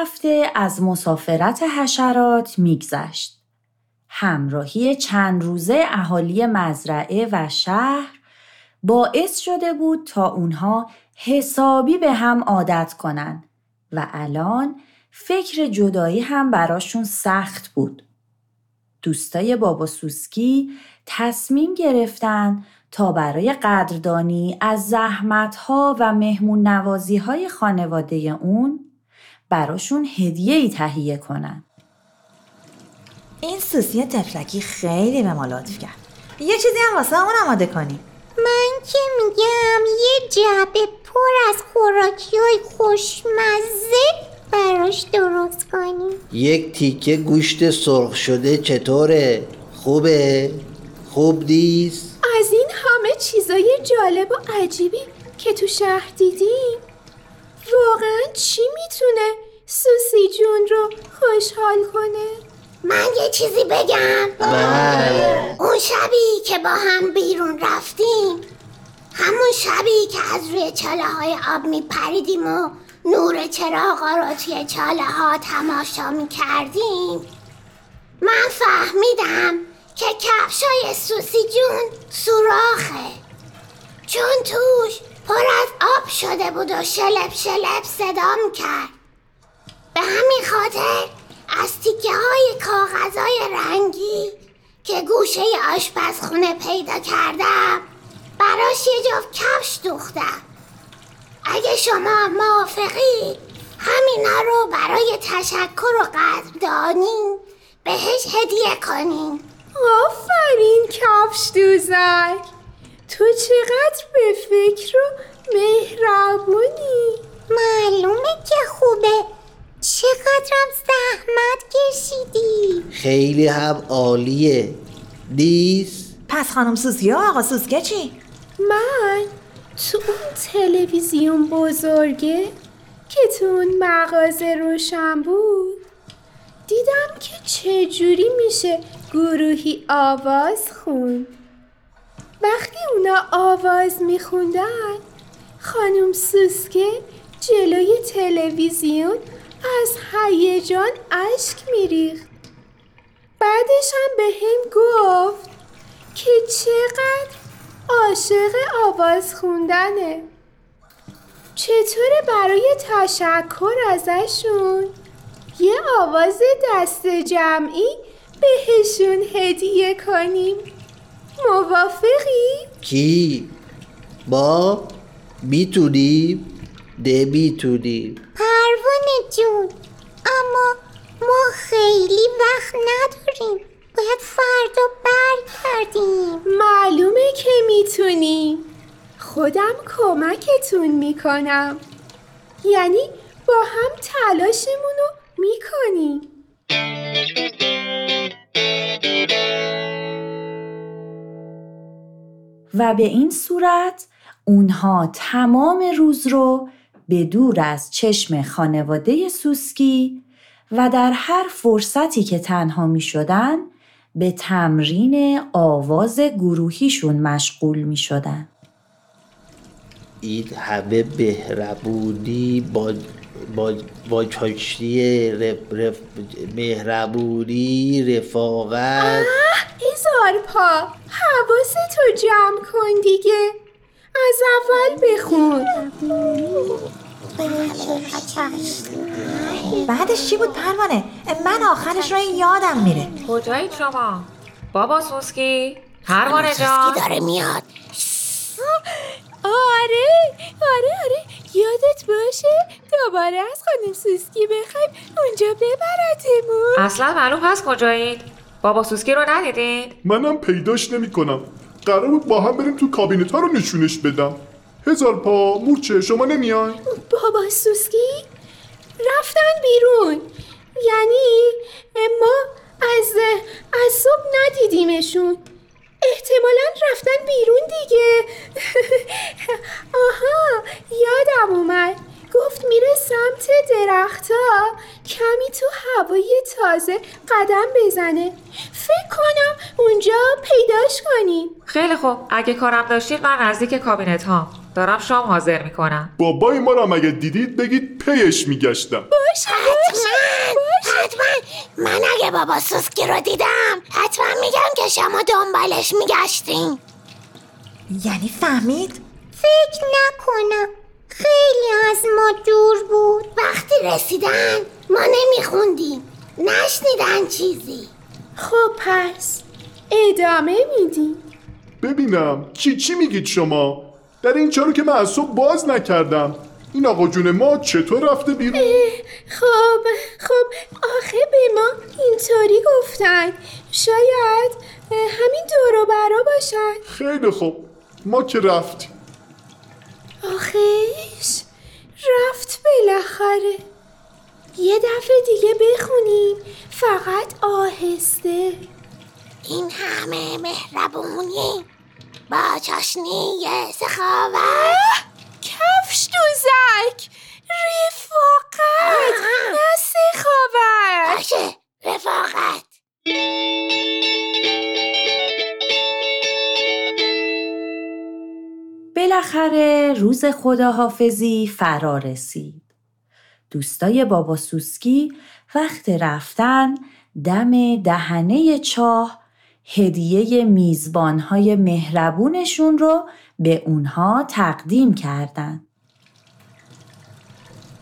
هفته از مسافرت حشرات میگذشت. همراهی چند روزه اهالی مزرعه و شهر باعث شده بود تا اونها حسابی به هم عادت کنن و الان فکر جدایی هم براشون سخت بود. دوستای بابا سوسکی تصمیم گرفتن تا برای قدردانی از زحمتها و مهمون نوازی های خانواده اون براشون هدیه ای تهیه کنن. این سوسی تفلکی خیلی به ما لطف کرد. یه چیزی هم واسه اون آماده کنیم. من که میگم یه جعبه پر از خوراکی های خوشمزه براش درست کنیم یک تیکه گوشت سرخ شده چطوره؟ خوبه؟ خوب نیست؟ از این همه چیزای جالب و عجیبی که تو شهر دیدیم واقعا چی می‌تونه سوسی جون رو خوشحال کنه؟ من یه چیزی بگم. بله. اون شبی که با هم بیرون رفتیم همون شبی که از روی چاله های آب میپریدیم و نور چراغا رو توی چاله ها تماشا می‌کردیم من فهمیدم که کفشای سوسی جون سوراخه. چون توش پر از آب شده بود و شلب شلب صدا می‌کرد به همین خاطر از تیکه های کاغذای رنگی که گوشه آشپزخونه پیدا کردم براش یه جفت کفش دوختم. اگه شما موافقی همینا رو برای تشکر و قدردانی بهش هدیه کنین. آفرین کفش دوزک تو چقدر به فکر و مهربونی؟ معلومه که خوبه. چقدرم زحمت کشیدی. خیلی هم عالیه. نیست؟ پس خانم سوسی و آقا سوسکه چی؟ من تو اون تلویزیون بزرگه که تو اون مغازه روشن بود دیدم که چجوری میشه گروهی آواز خوند وقتی اونا آواز میخوندن خانم سوسکه جلوی تلویزیون از هیجان اشک میریخت. بعدش هم به هم گفت که چقدر عاشق آواز خوندنه. چطوره برای تشکر ازشون؟ یه آواز دست جمعی بهشون هدیه کنیم. موافقی؟ کی؟ با؟ می‌تونیم؟ نمی‌تونیم پروانه جون اما ما خیلی وقت نداریم باید فردا برگردیم معلومه که می‌تونی خودم کمکتون می‌کنم یعنی با هم تلاشمون رو می‌کنیم و به این صورت اونها تمام روز رو به دور از چشم خانواده سوسکی و در هر فرصتی که تنها می شدن به تمرین آواز گروهیشون مشغول می شدن. این همه مهربونی با با با چاشتی رف رف مهربونی رفاقت هزار پا. حواستو جمع کن دیگه. از اول بخون. بعدش چی بود پروانه؟ من آخرش رو یادم میره. کجایید شما؟ بابا سوسکی؟ پروانه جان. داره میاد. آره آره آره. یادت باشه؟ دوباره از خانم سوسکی بخوایم اونجا ببرتمون اصلا معلوم هست کجایید؟ بابا سوسکی رو ندیدید؟ منم پیداش نمی کنم قرار بود با هم بریم تو کابینت ها رو نشونش بدم. هزار پا مورچه شما نمیای؟ بابا سوسکی؟ رفتن بیرون. یعنی ما از از صبح ندیدیمشون. احتمالا رفتن بیرون دیگه. آها یادم اومد. گفت میره سمت درختها. کمی تو هوای تازه قدم بزنه. فکر کنم اونجا پیداش کنیم. خیلی خوب. اگه کارم داشتید من نزدیک کابینت ها. دارم شام حاضر می‌کنم. بابای ما رو هم اگه دیدید بگید پیش میگشتم. حتما حتما. من اگه بابا سوسکی رو دیدم حتما میگم که شما دنبالش میگشتین. یعنی فهمید؟ فکر نکنم. خیلی از ما دور بود. وقتی رسیدن ما نمیخوندیم. نشنیدن چیزی. خب پس ادامه میدیم ببینم چی چی میگید شما؟ در این چارو که من از صبح باز نکردم. این آقا جون ما چطور رفته بیرون؟ خب خب آخه به ما اینطوری گفتن. شاید همین دورو برا باشن. خیلی خوب. ما که رفتیم. آخیش رفت بالاخره. یه دفعه دیگه بخونیم. فقط آهسته. این همه مهربونی. با چاشنی سخاوت. کفش دوزک. رفاقت. نه سخاوت. باشه رفاقت. بالاخره روز خداحافظی فرا رسید. دوستای بابا سوسکی وقت رفتن دم دهنه چاه هدیه میزبانهای مهربونشون رو به اونها تقدیم کردند.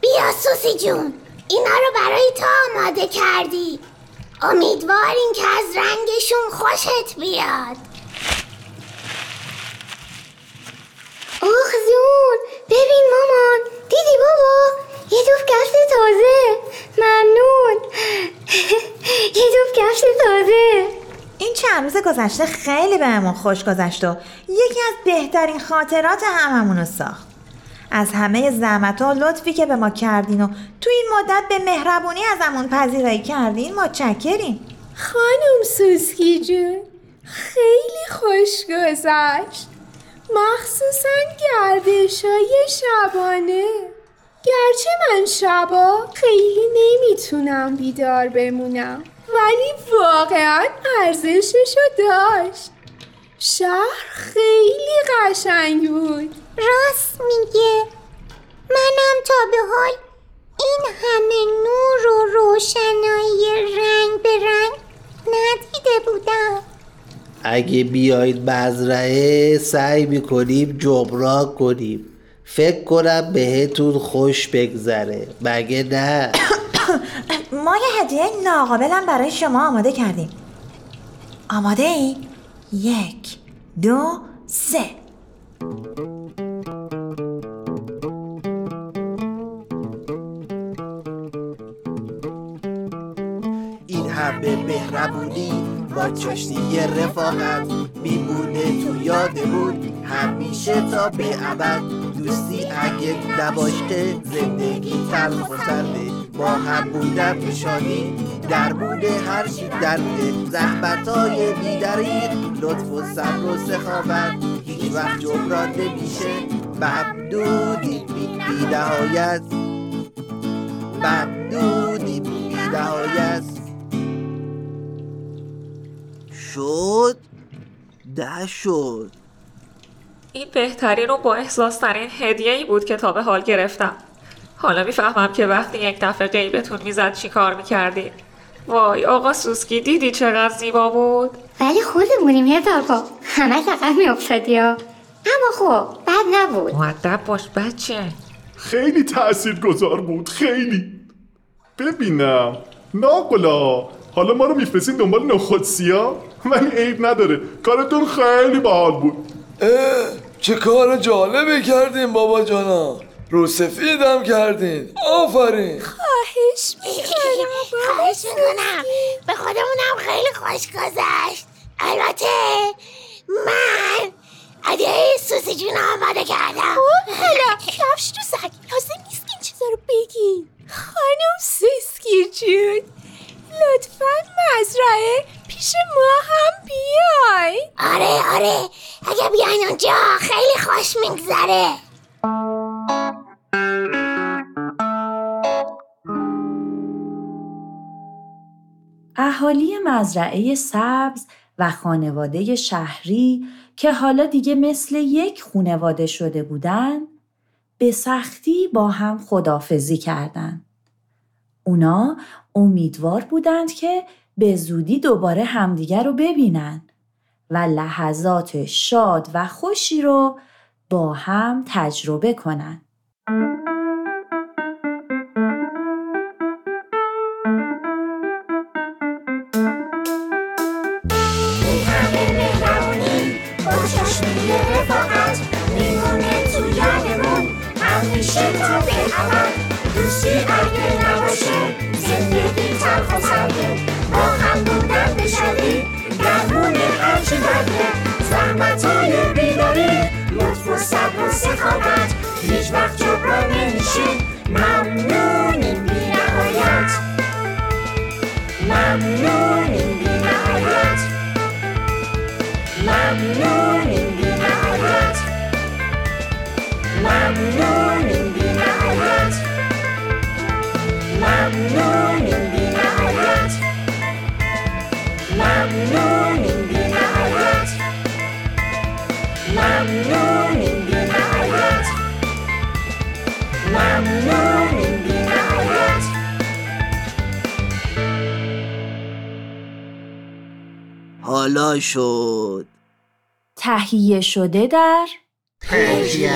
بیا سوسی جون اینا رو برای تو آماده کردی. امیدواریم که از رنگشون خوشت بیاد. آخ زون ببین مامان دیدی بابا؟ یه دوف کفش تازه. ممنون. یه دوف کفش تازه. این چند روز گذشته خیلی بهمون خوش گذشت و یکی از بهترین خاطرات هممون رو ساخت. از همه زحمت و لطفی که به ما کردین و تو این مدت به مهربونی ازمون پذیرایی کردین متشکریم. خانم سوسکی جون خیلی خوش گذشت. مخصوصا گردش های شبانه. گرچه من شبا خیلی نمی‌تونم بیدار بمونم ولی واقعا ارزششو داشت. شهر خیلی قشنگ بود. راست میگه. منم تا به حال این همه نور و روشنایی رنگ به رنگ ندیده بودم. اگه بیایید مزرعه سعی می‌کنیم جبران کنیم. فکر کنم بهتون خوش بگذره. مگه نه؟ ما یه هدیه ناقابلم برای شما آماده کردیم. آماده ای؟ یک دو سه. این همه مهربونی با چاشنی رفاقت میمونه تو یادمون. همیشه تا به ابد دوستی اگه نباشه زندگی تلخ و سرده. با هم بودن نشانی درمون هر چی درده. زحمت های بیدریق لطف و صبر و سخاوت. هیچ وقت جبران نمیشه. ممنونی بی بی نهایت ممنونی بی نهایت شد. نشد این بهترین و با احساس ترین هدیه ای بود که تا به حال گرفتم. حالا می‌فهمم که وقتی یک دفعه قیبتون می‌زد چی کار می‌کردی؟ وای آقا سوسکی دیدی چقدر زیبا بود؟ ولی خودمونیم هزار پا همه عقب میافتادی ها. اما خب بد نبود. معدب باش بچه. خیلی تأثیر گذار بود خیلی. ببینم. ناقلا حالا ما رو میفرستین دنبال نخودسیا ولی عیب نداره. کارتون خیلی باحال بود. اه، چه کار جالبی کردین بابا جانا. رو سفیدم کردین. آفرین. خواهش می‌کنم خواهش می‌کنم. به خودمونم خیلی خوش گذشت. البته من عده سوسی جون آماده کردم. حالا. کفش تو سگ. لازم نیست این چیزا رو بگی. خانم سوسکی جون لطفا مزرعه پیش ما هم بیای. آره اگه بیاین اونجا خیلی خوش میگذره اهالی مزرعه سبز و خانواده شهری که حالا دیگه مثل یک خونواده شده بودن به سختی با هم خدافزی کردند. اونا امیدوار بودند که به زودی دوباره همدیگر رو ببینن و لحظات شاد و خوشی رو با هم تجربه کنن. wychować Dziś babciu promienszy Mamnunin bina بالا شد. تهیه شده در پرژین